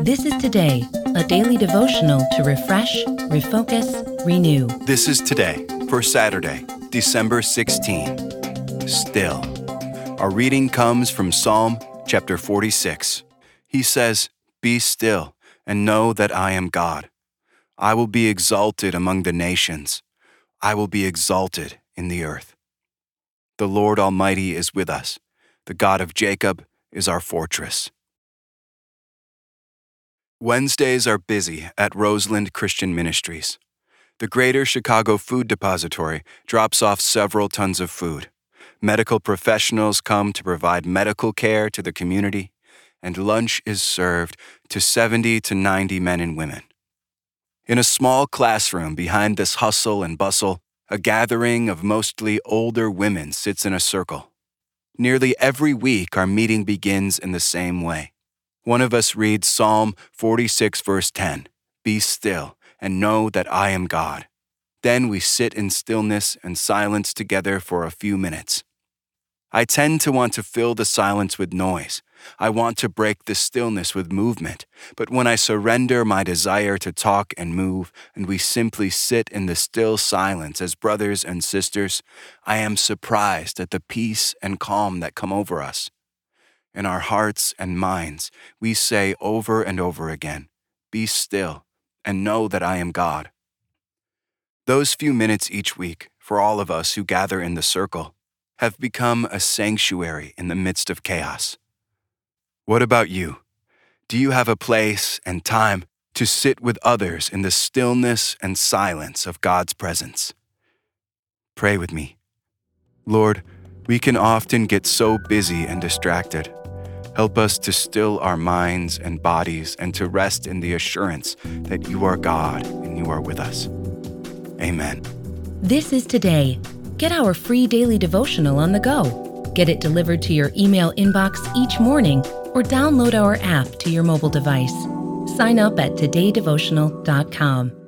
This is Today, a daily devotional to refresh, refocus, renew. This is today for Saturday, December 16. Still. Our reading comes from Psalm chapter 46. He says, Be still and know that I am God. I will be exalted among the nations. I will be exalted in the earth. The Lord Almighty is with us. The God of Jacob is our fortress. Wednesdays are busy at Roseland Christian Ministries. The Greater Chicago Food Depository drops off several tons of food. Medical professionals come to provide medical care to the community, and lunch is served to 70 to 90 men and women. In a small classroom behind this hustle and bustle, a gathering of mostly older women sits in a circle. Nearly every week, our meeting begins in the same way. One of us reads Psalm 46, verse 10 Be still and know that I am God. Then we sit in stillness and silence together for a few minutes. I tend to want to fill the silence with noise. I want to break the stillness with movement. But when I surrender my desire to talk and move, and we simply sit in the still silence as brothers and sisters, I am surprised at the peace and calm that come over us in our hearts and minds, we say over and over again, Be still and know that I am God. Those few minutes each week, for all of us who gather in the circle, have become a sanctuary in the midst of chaos. What about you? Do you have a place and time to sit with others in the stillness and silence of God's presence? Pray with me. Lord, we can often get so busy and distracted. Help us to still our minds and bodies and to rest in the assurance that you are God and you are with us. Amen. This is Today. Get our free daily devotional on the go. Get it delivered to your email inbox each morning or download our app to your mobile device. Sign up at todaydevotional.com.